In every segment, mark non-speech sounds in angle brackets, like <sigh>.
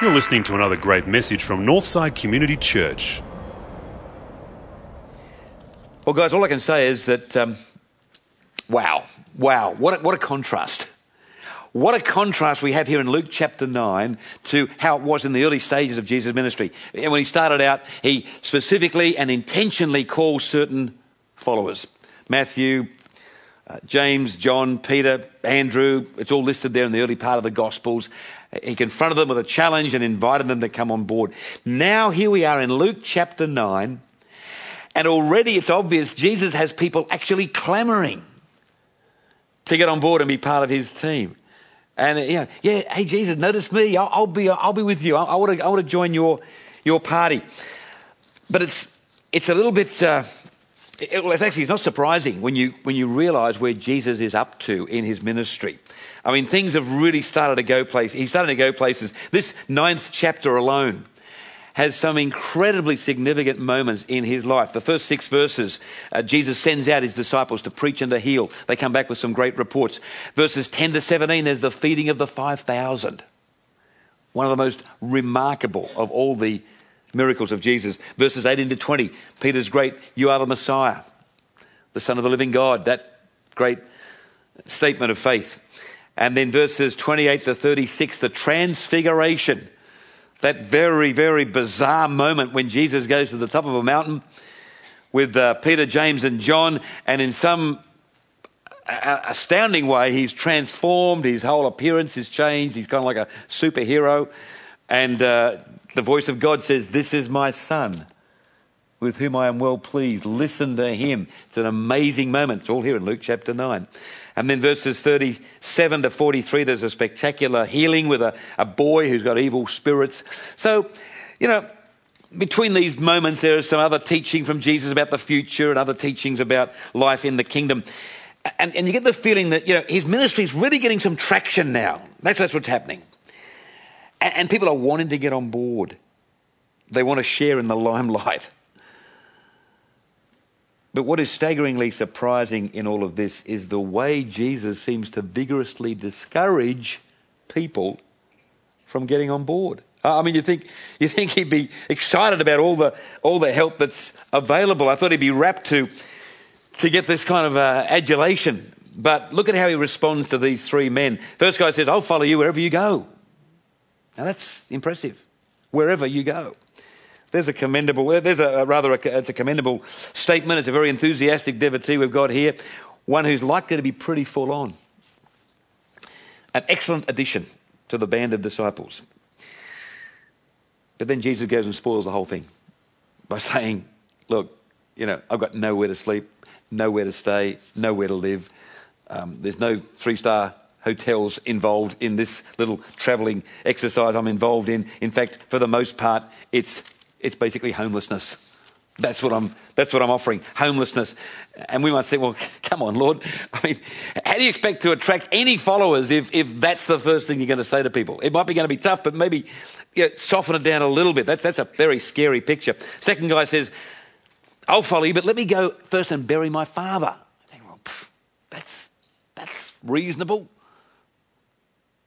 You're listening to another great message from Northside Community Church. Well, guys, all I can say is that, um, wow, wow, what a, what a contrast. What a contrast we have here in Luke chapter 9 to how it was in the early stages of Jesus' ministry. And when he started out, he specifically and intentionally called certain followers Matthew, uh, James, John, Peter, Andrew. It's all listed there in the early part of the Gospels. He confronted them with a challenge and invited them to come on board. Now, here we are in Luke chapter 9 and already it's obvious Jesus has people actually clamoring to get on board and be part of his team. And uh, yeah, yeah, hey Jesus, notice me. I'll, I'll be, I'll be with you. I, I want to, I want to join your, your party. But it's, it's a little bit. Uh, it, well, it's actually not surprising when you when you realise where Jesus is up to in his ministry. I mean, things have really started to go places. He's starting to go places. This ninth chapter alone has some incredibly significant moments in his life. The first six verses, uh, Jesus sends out his disciples to preach and to heal. They come back with some great reports. Verses 10 to 17, there's the feeding of the 5,000. One of the most remarkable of all the miracles of Jesus. Verses 18 to 20, Peter's great, You are the Messiah, the Son of the living God. That great statement of faith. And then verses 28 to 36, the transfiguration that very, very bizarre moment when Jesus goes to the top of a mountain with uh, Peter, James, and John, and in some astounding way, he's transformed. His whole appearance is changed. He's kind of like a superhero. And uh, the voice of God says, This is my son with whom I am well pleased. Listen to him. It's an amazing moment. It's all here in Luke chapter 9. And then verses 37 to 43, there's a spectacular healing with a, a boy who's got evil spirits. So, you know, between these moments, there is some other teaching from Jesus about the future and other teachings about life in the kingdom. And, and you get the feeling that, you know, his ministry is really getting some traction now. That's, that's what's happening. And, people are wanting to get on board. They want to share in the limelight. But what is staggeringly surprising in all of this is the way Jesus seems to vigorously discourage people from getting on board. I mean, you think, you think he'd be excited about all the, all the help that's available. I thought he'd be rapt to, to get this kind of uh, adulation. But look at how he responds to these three men. First guy says, I'll follow you wherever you go. Now that's impressive. Wherever you go. There's a commendable, there's a, rather, a, it's a commendable statement. It's a very enthusiastic devotee we've got here. One who's likely to be pretty full on. An excellent addition to the band of disciples. But then Jesus goes and spoils the whole thing by <laughs> saying, Look, you know, I've got nowhere to sleep, nowhere to stay, nowhere to live. Um, there's no three star hotels involved in this little travelling exercise I'm involved in. In fact, for the most part, it's it's basically homelessness. That's what I'm, that's what I'm offering, homelessness. And we might say, well, <laughs> come on, Lord. I mean, how do you expect to attract any followers if, if that's the first thing you're going to say to people? It might be going to be tough, but maybe you know, soften it down a little bit. That's, that's a very scary picture. Second guy says, I'll follow you, but let me go first and bury my father. I think, well, pff, that's, that's reasonable.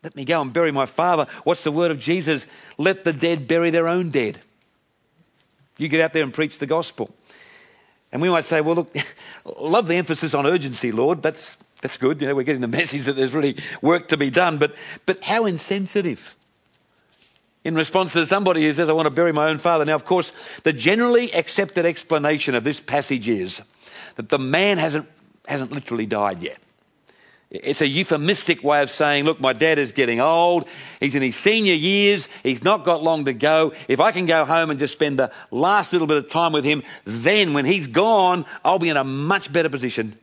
Let me go and bury my father. What's the word of Jesus? Let the dead bury their own dead. You get out there and preach the gospel. And we might say, well, look, <laughs> love the emphasis on urgency, Lord. That's, that's good. You know, we're getting the <laughs> message that there's really work to be done. But, but how insensitive. In response to somebody who says, I want to bury my own father. Now, of course, the generally accepted explanation of this passage is that the man hasn't, hasn't literally died yet. It's a euphemistic way of saying, look, my dad is getting old. He's in his senior years. He's not got long to go. If I can go home and just spend the last little bit of time with him, then when he's gone, I'll be in a much better position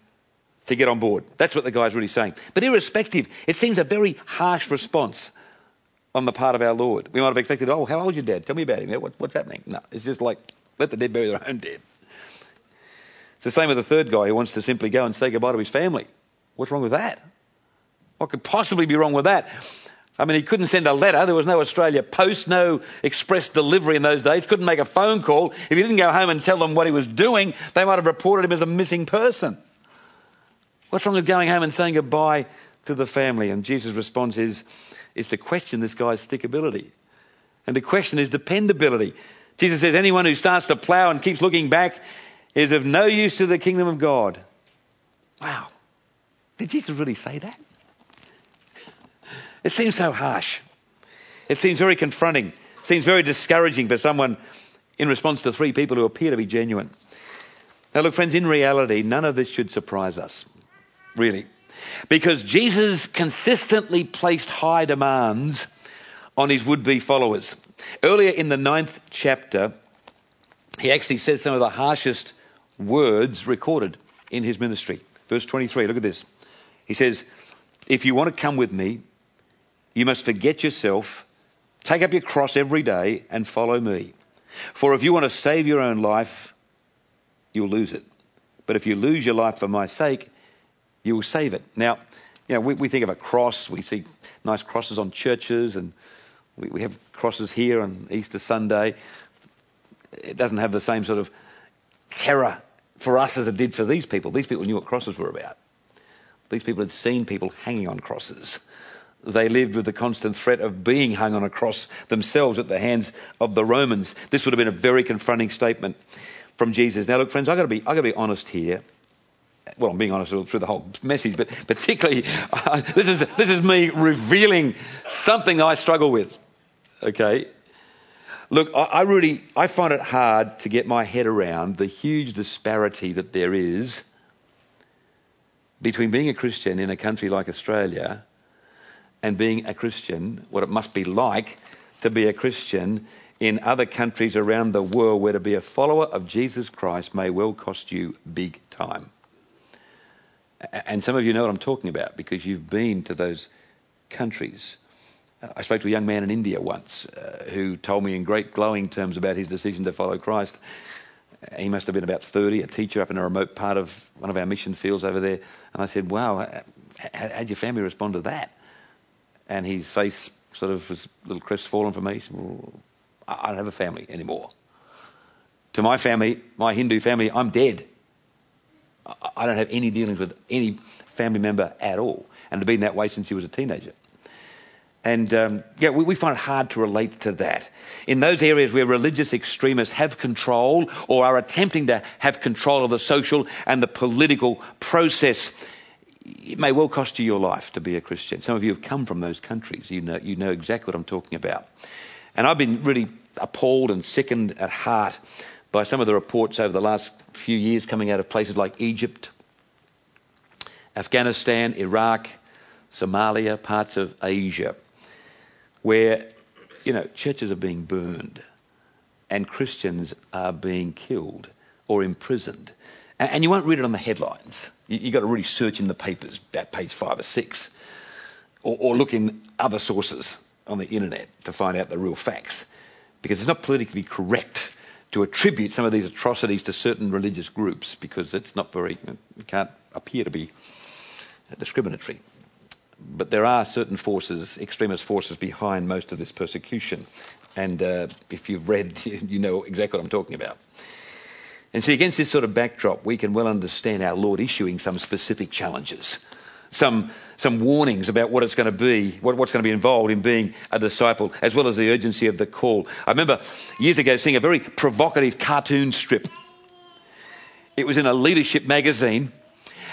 to get on board. That's what the guy's really saying. But irrespective, it seems a very harsh response on the part of our Lord. We might have expected, oh, how old's your dad? Tell me about him. What, what's happening? No, it's just like, let the dead bury their own dead. It's the same with the third guy who wants to simply go and say goodbye to his family. What's wrong with that? What could possibly be wrong with that? I mean, he couldn't send a letter. There was no Australia Post, no express delivery in those days. Couldn't make a phone call. If he didn't go home and tell them what he was doing, they might have reported him as a missing person. What's wrong with going home and saying goodbye to the family. And Jesus' response is, is to question this guy's stickability and to question his dependability. Jesus says, Anyone who starts to plow and keeps looking back is of no use to the kingdom of God. Wow. Did Jesus really say that? It seems so harsh. It seems very confronting. It seems very discouraging for someone in response to three people who appear to be genuine. Now, look, friends, in reality, none of this should surprise us, really. Because Jesus consistently placed high demands on his would be followers. Earlier in the ninth chapter, he actually says some of the harshest words recorded in his ministry. Verse 23, look at this. He says, If you want to come with me, you must forget yourself, take up your cross every day, and follow me. For if you want to save your own life, you'll lose it. But if you lose your life for my sake, you will save it. Now, you know, we, we think of a cross, we see nice crosses on churches, and we, we have crosses here on Easter Sunday. It doesn't have the same sort of terror for us as it did for these people. These people knew what crosses were about. These people had seen people hanging on crosses. They lived with the constant threat of being hung on a cross themselves at the hands of the Romans. This would have been a very confronting statement from Jesus. Now, look, friends, I've got to be, I've got to be honest here. Well, I'm being honest through the whole message, but particularly, uh, <laughs> this, is, this is me revealing something I struggle with. Okay? Look, I, I really, I find it hard to get my head around the huge disparity that there is between being a Christian in a country like Australia and being a Christian, what it must be like to be a Christian in other countries around the world where to be a follower of Jesus Christ may well cost you big time. And some of you know what I'm talking about because you've been to those countries. I spoke to a young man in India once uh, who told me in great glowing terms about his decision to follow Christ. He must have been about 30, a teacher up in a remote part of one of our mission fields over there. And I said, Wow, how, how'd your family respond to that? And his face sort of was a little crestfallen for me. He said, well, I don't have a family anymore. To my family, my Hindu family, I'm dead. I don't have any dealings with any family member at all. And have been that way since he was a teenager. And um, yeah, we, we, find it hard to relate to that. In those areas where religious extremists have control or are attempting to have control of the social and the political process, it may well cost you your life to be a Christian. Some of you have come from those countries. You know, you know exactly what I'm talking about. And I've been really appalled and sickened at heart by some of the reports over the last few years coming out of places like Egypt, Afghanistan, Iraq, Somalia, parts of Asia, where, you know, churches are being burned and Christians are being killed or imprisoned. And you won't read it on the headlines. You've got to really search in the papers, about page five or six, or, or look in other sources on the internet to find out the real facts. Because it's not politically correct to attribute some of these atrocities to certain religious groups because it's not very, it can't appear to be discriminatory. But there are certain forces, extremist forces, behind most of this persecution. And uh, if you've read, <laughs> you know exactly what I'm talking about. And see, against this sort of backdrop, we can well understand our Lord issuing some specific challenges, some, some warnings about what it's going to be, what, what's going to be involved in being a disciple, as well as the urgency of the call. I remember years ago seeing a very provocative cartoon strip. It was in a leadership magazine,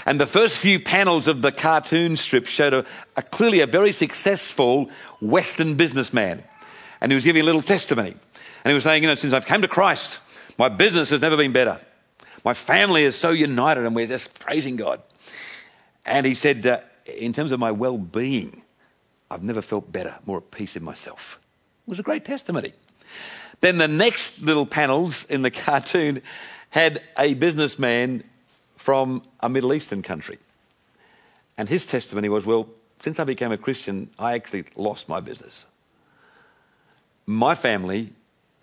and the first few panels of the cartoon strip showed a, a clearly a very successful Western businessman. And he was giving a little testimony. And he was saying, you know, since I've come to Christ, my business has never been better. My family is so united and we're just praising God. And he said, uh, in terms of my well being, I've never felt better, more at peace in myself. It was a great testimony. Then the next little panels in the <laughs> cartoon had a businessman from a Middle Eastern country. And his testimony was, well, since I became a Christian, I actually lost my business. My family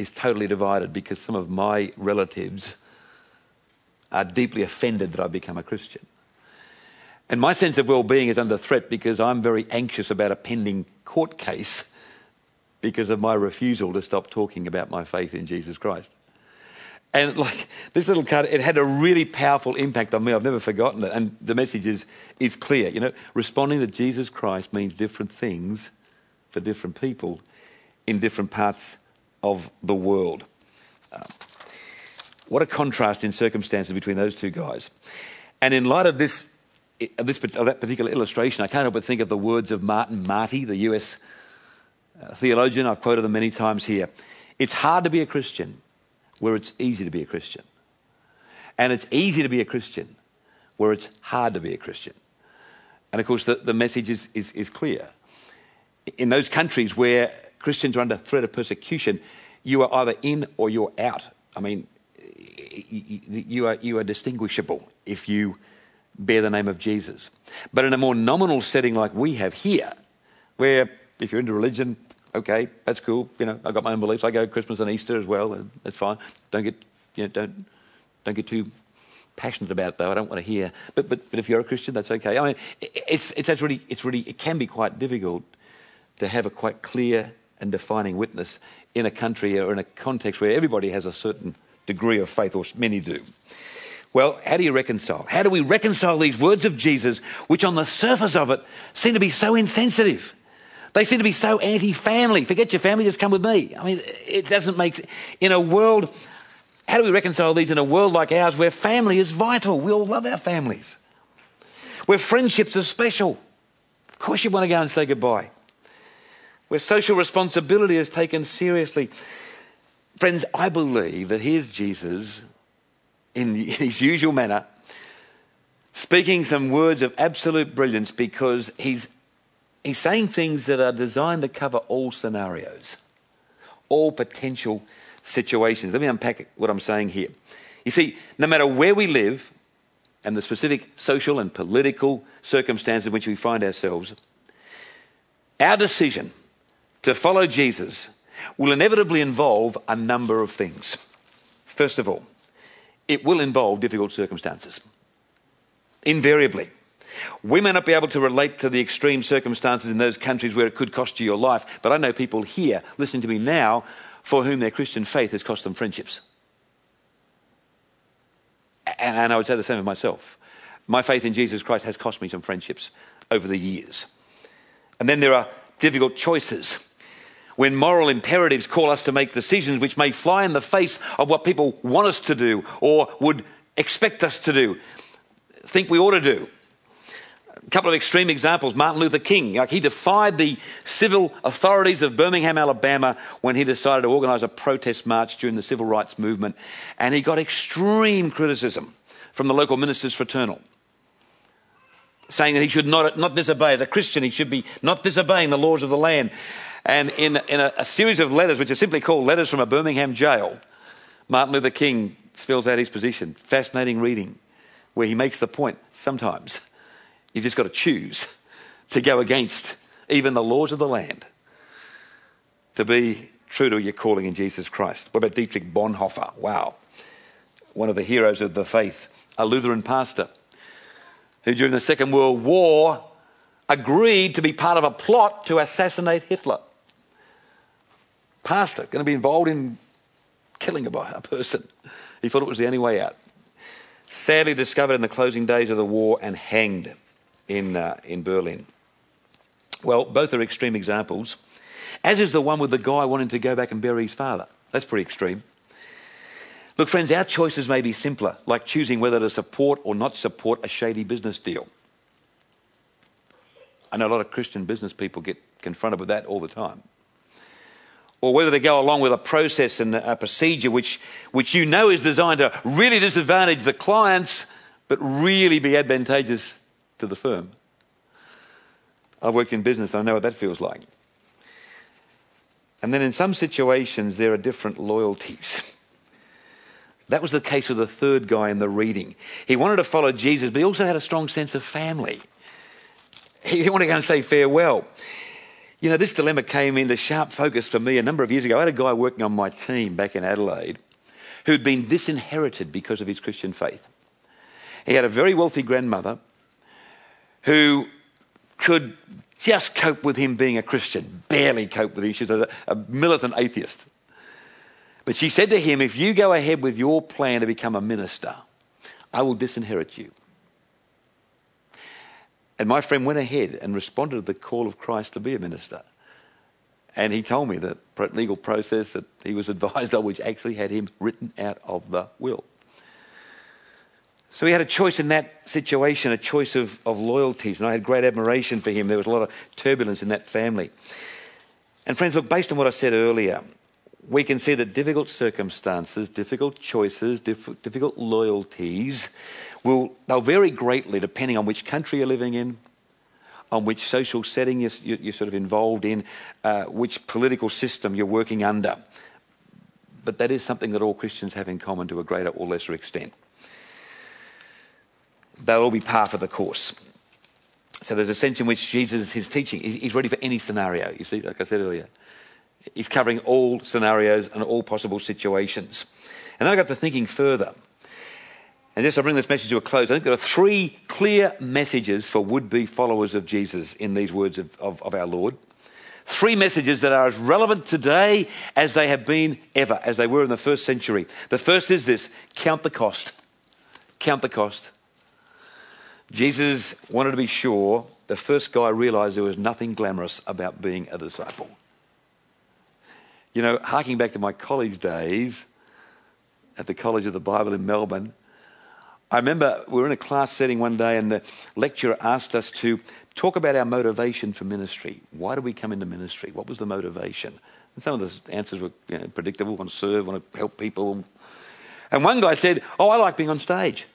is totally divided because some of my relatives are deeply offended that I've become a Christian. And my sense of well being is under threat because I'm very anxious about a pending court case because of my refusal to stop talking about my faith in Jesus Christ. And like this little card, it had a really powerful impact on me. I've never forgotten it. And the message is, is clear. You know, responding to Jesus Christ means different things for different people in different parts of the world. Uh, what a contrast in circumstances between those two guys. And in light of this, of, this, of that particular illustration, I can't help but think of the words of Martin Marty, the US uh, theologian. I've quoted them many times here. It's hard to be a Christian where it's easy to be a Christian. And it's easy to be a Christian where it's hard to be a Christian. And of course, the, the message is, is, is clear. In those countries where Christians are under threat of persecution, you are either in or you're out. I mean, you are, you are distinguishable if you bear the name of Jesus. But in a more nominal setting like we have here, where if you're into religion, okay, that's cool. You know, I've got my own beliefs. I go Christmas and Easter as well, and that's fine. Don't get, you know, don't, don't get too passionate about it, though. I don't want to hear. But, but, but if you're a Christian, that's okay. I mean, it's, it's, it's really, it's really, it can be quite difficult to have a quite clear and defining witness in a country or in a context where everybody has a certain degree of faith, or many do. Well, how do you reconcile? How do we reconcile these words of Jesus, which on the surface of it seem to be so insensitive? They seem to be so anti family. Forget your family, just come with me. I mean, it doesn't make. In a world, how do we reconcile these in a world like ours where family is vital? We all love our families, where friendships are special. Of course, you want to go and say goodbye where social responsibility is taken seriously. Friends, I believe that here's Jesus in <laughs> his usual manner speaking some words of absolute brilliance because he's, he's saying things that are designed to cover all scenarios, all potential situations. Let me unpack what I'm saying here. You see, no matter where we live and the specific social and political circumstances in which we find ourselves, our decision to follow Jesus will inevitably involve a number of things. First of all, it will involve difficult circumstances. Invariably. We may not be able to relate to the extreme circumstances in those countries where it could cost you your life, but I know people here listening to me now for whom their Christian faith has cost them friendships. And, I would say the same of myself. My faith in Jesus Christ has cost me some friendships over the years. And then there are difficult choices when moral imperatives call us to make decisions which may fly in the face of what people want us to do or would expect us to do, think we ought to do. A couple of extreme examples. Martin Luther King, like he defied the civil authorities of Birmingham, Alabama, when he decided to organize a protest march during the civil rights movement, and he got extreme criticism from the local ministers fraternal saying that he should not, not disobey. As a Christian, he should be not disobeying the laws of the land. And in, in a, a series of letters, which are simply called Letters from a Birmingham Jail, Martin Luther King spells out his position. Fascinating reading, where he makes the point sometimes you've just got to choose <laughs> to go against even the laws of the land to be true to your calling in Jesus Christ. What about Dietrich Bonhoeffer? Wow. One of the heroes of the faith, a Lutheran pastor who during the Second World War agreed to be part of a plot to assassinate Hitler pastor going to be involved in killing a, person. He thought it was the only way out. Sadly discovered in the closing days of the war and hanged in, uh, in Berlin. Well, both are extreme examples, as is the one with the guy wanting to go back and bury his father. That's pretty extreme. Look, friends, our choices may be simpler, like choosing whether to support or not support a shady business deal. I know a lot of Christian business people get confronted with that all the time or whether to go along with a process and a procedure which, which you know is designed to really disadvantage the clients but really be advantageous to the firm. I've worked in business, and I know what that feels like. And then in some situations, there are different loyalties. <laughs> That was the case with the third guy in the reading. He wanted to follow Jesus, but he also had a strong sense of family. <laughs> He wanted to go and say farewell. You know, this dilemma came into sharp focus for me a number of years ago. I had a guy working on my team back in Adelaide who'd been disinherited because of his Christian faith. He had a very wealthy grandmother who could just cope with him being a Christian, barely cope with him. She was a, a militant atheist. But she said to him, If you go ahead with your plan to become a minister, I will disinherit you. And my friend went ahead and responded to the call of Christ to be a minister. And he told me the legal process that he was <laughs> advised of, which actually had him written out of the will. So he had a choice in that situation, a choice of, of loyalties. And I had great admiration for him. There was a lot of turbulence in that family. And friends, look, based on what I said earlier, we can see that difficult circumstances, difficult choices, diff- difficult loyalties will they'll vary greatly depending on which country you're living in, on which social setting you're, you're sort of involved in, uh, which political system you're working under. But that is something that all Christians have in common to a greater or lesser extent. They'll all be par for the course. So there's a sense in which Jesus, his teaching, he's ready for any scenario. You see, like I said earlier, he's covering all scenarios and all possible situations. And then I got to thinking further. And just to bring this message to a close, I think there are three clear messages for would be followers of Jesus in these words of, of, of, our Lord. Three messages that are as relevant today as they have been ever, as they were in the first century. The first is this count the cost. Count the cost. Jesus wanted to be sure the first guy realized there was nothing glamorous about being a disciple. You know, harking back to my college days at the College of the Bible in Melbourne, I remember we were in a class setting one day and the lecturer asked us to talk about our motivation for ministry. Why did we come into ministry? What was the motivation? And some of the answers were you know, predictable want to serve, want to help people. And one guy said, Oh, I like being on stage.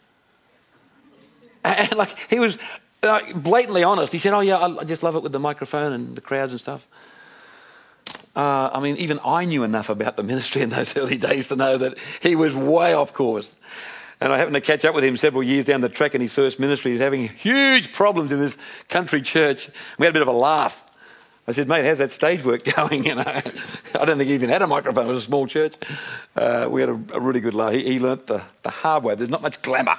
And like he was blatantly honest. He said, Oh, yeah, I just love it with the microphone and the crowds and stuff. Uh, I mean, even I knew enough about the ministry in those <laughs> early days to know that he was way off course. And I happened to catch up with him several years down the track in his first ministry. He was having huge problems in this country church. We had a bit of a laugh. I said, mate, how's that stage work <laughs> going? You know, I don't think he even had a microphone. It was a small church. Uh, we had a, a, really good laugh. He, he learnt the, the hard way. There's not much glamour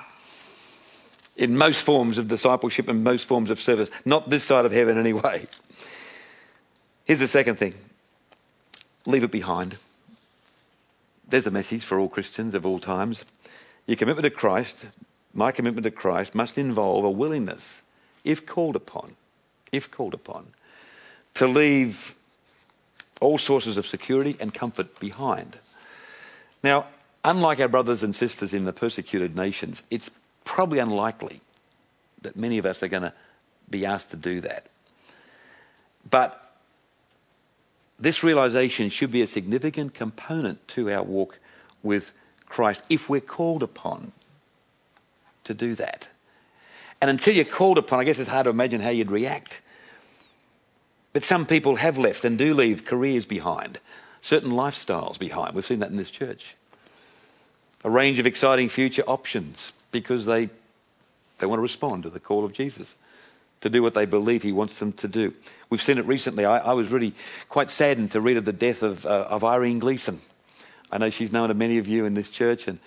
in most forms of discipleship and most forms of service. Not this side of heaven, anyway. Here's the second thing leave it behind. There's a message for all Christians of all times. Your commitment to Christ, my commitment to Christ, must involve a willingness, if called upon, if called upon, to leave all sources of security and comfort behind. Now, unlike our brothers and sisters in the persecuted nations, it's probably unlikely that many of us are going to be asked to do that. But this realization should be a significant component to our walk with Christ if we're called upon to do that. And until you're called upon, I guess it's hard to imagine how you'd react. But some people have left and do leave careers behind, certain lifestyles behind. We've seen that in this church. A range of exciting future options because they, they want to respond to the call of Jesus to do what they believe he wants them to do. We've seen it recently. I, I was really quite saddened to read of the death of, uh, of Irene Gleeson. I know she's known to many of you in this church, and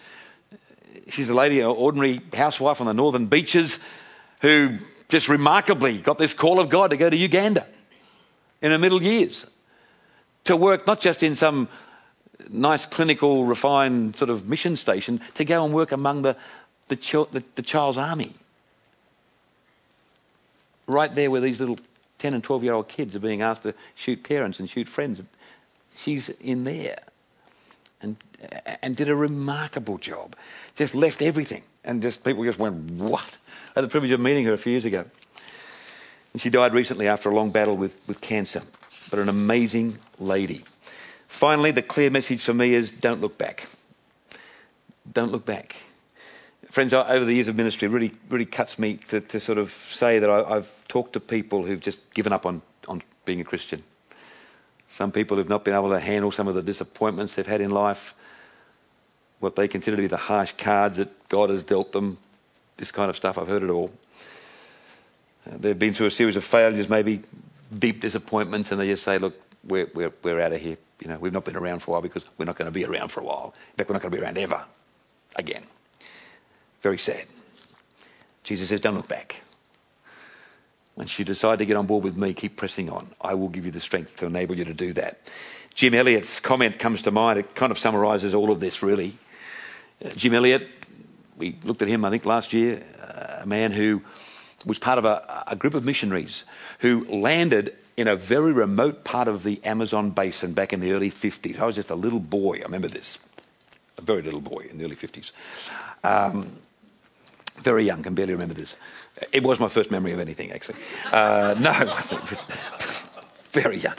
she's a lady, an ordinary housewife on the northern beaches who just remarkably got this call of God to go to Uganda in her middle years to work not just in some nice clinical, refined sort of mission station, to go and work among the, the, the, the child's army. Right there where these little 10 and 12 year old kids are being asked to shoot parents and shoot friends. She's in there and, and did a remarkable job. Just left everything. And just people just went, what? I had the privilege of meeting her a few years ago. And she died recently after a long battle with, with cancer. But an amazing lady. Finally, the clear message for me is don't look back. Don't look back. Friends, over the years of ministry, really, really cuts me to, to sort of say that I, I've talked to people who've just given up on, on being a Christian. Some people who've not been able to handle some of the disappointments they've had in life, what they consider to be the harsh cards that God has dealt them, this kind of stuff. I've heard it all. Uh, they've been through a series of failures, maybe deep disappointments, and they just say, Look, we're, we're, we're out of here. You know, we've not been around for a while because we're not going to be around for a while. In fact, we're not going to be around ever again. Very sad. Jesus says, Don't look back. Once you decide to get on board with me, keep pressing on. I will give you the strength to enable you to do that. Jim Elliot's comment comes to mind. It kind of summarises all of this, really. Uh, Jim Elliot, we looked at him, I think, last year, uh, a man who was part of a, a group of missionaries who landed in a very remote part of the Amazon basin back in the early 50s. I was just a little boy, I remember this, a very little boy in the early 50s. Um, very young, can barely remember this. It was my first memory of anything, actually. Uh, <laughs> no, very young.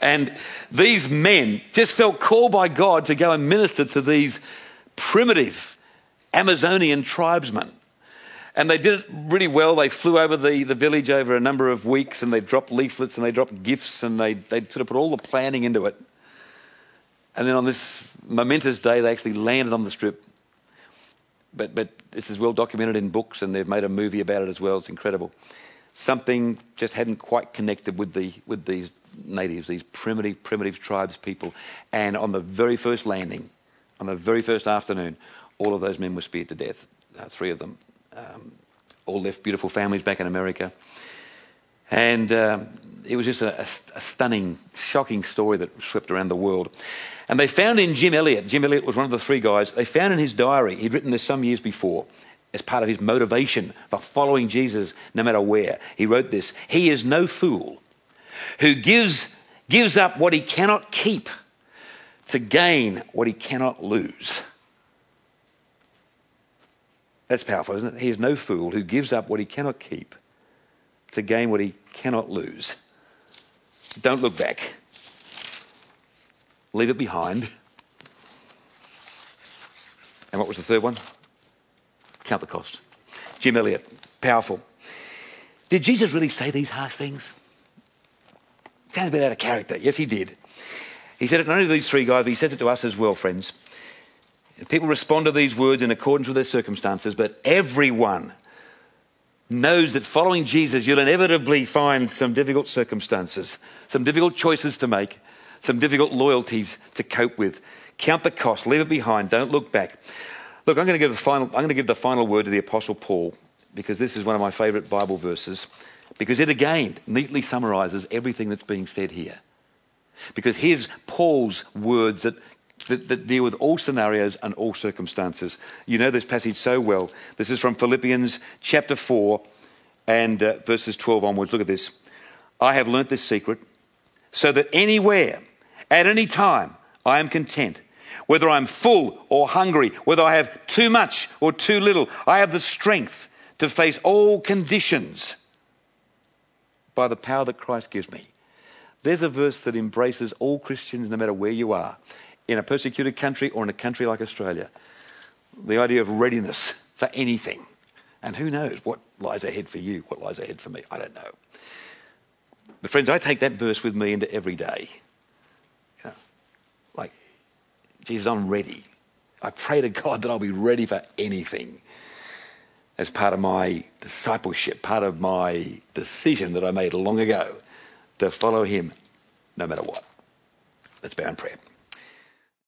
And these men just felt called by God to go and minister to these primitive Amazonian tribesmen. And they did it really well. They flew over the, the village over a number of weeks and they dropped leaflets and they dropped gifts and they, they sort of put all the planning into it. And then on this momentous day, they actually landed on the strip. But, but this is well documented in books and they've made a movie about it as well. It's incredible. Something just hadn't quite connected with, the, with these natives, these primitive, primitive tribes people. And on the very first landing, on the very first afternoon, all of those men were speared to death, uh, three of them um, all left beautiful families back in America. And um, it was just a, a, stunning, shocking story that swept around the world. And they found in Jim Elliot, Jim Elliot was one of the three guys, they found in his diary, he'd written this some years before, as part of his motivation for following Jesus no matter where. He wrote this He is no fool who gives, gives up what he cannot keep to gain what he cannot lose. That's powerful, isn't it? He is no fool who gives up what he cannot keep to gain what he cannot lose. Don't look back. Leave it behind. And what was the third one? Count the cost. Jim Elliot, powerful. Did Jesus really say these harsh things? Sounds a bit out of character. Yes, he did. He said it not only to these three guys, but he said it to us as well, friends. People respond to these words in accordance with their circumstances, but everyone knows that following Jesus, you'll inevitably find some difficult circumstances, some difficult choices to make, some difficult loyalties to cope with. Count the cost, leave it behind, don't look back. Look, I'm going to give the final, I'm going to give the final word to the Apostle Paul because this is one of my favourite Bible verses because it again neatly summarises everything that's being said here. Because here's Paul's words that that, that, deal with all scenarios and all circumstances. You know this passage so well. This is from Philippians chapter 4 and uh, verses 12 onwards. Look at this. I have learnt this secret so that anywhere, at any time, I am content. Whether I'm full or hungry, whether I have too much or too little, I have the strength to face all conditions by the power that Christ gives me. There's a verse that embraces all Christians no matter where you are in a persecuted country or in a country like Australia. The idea of readiness for anything. And who knows what lies ahead for you, what lies ahead for me. I don't know. But, friends, I take that verse with me into every day. You know, like, Jesus, I'm ready. I pray to God that I'll be ready for anything as part of my discipleship, part of my decision that I made long ago to follow Him no matter what. Let's bow in prayer.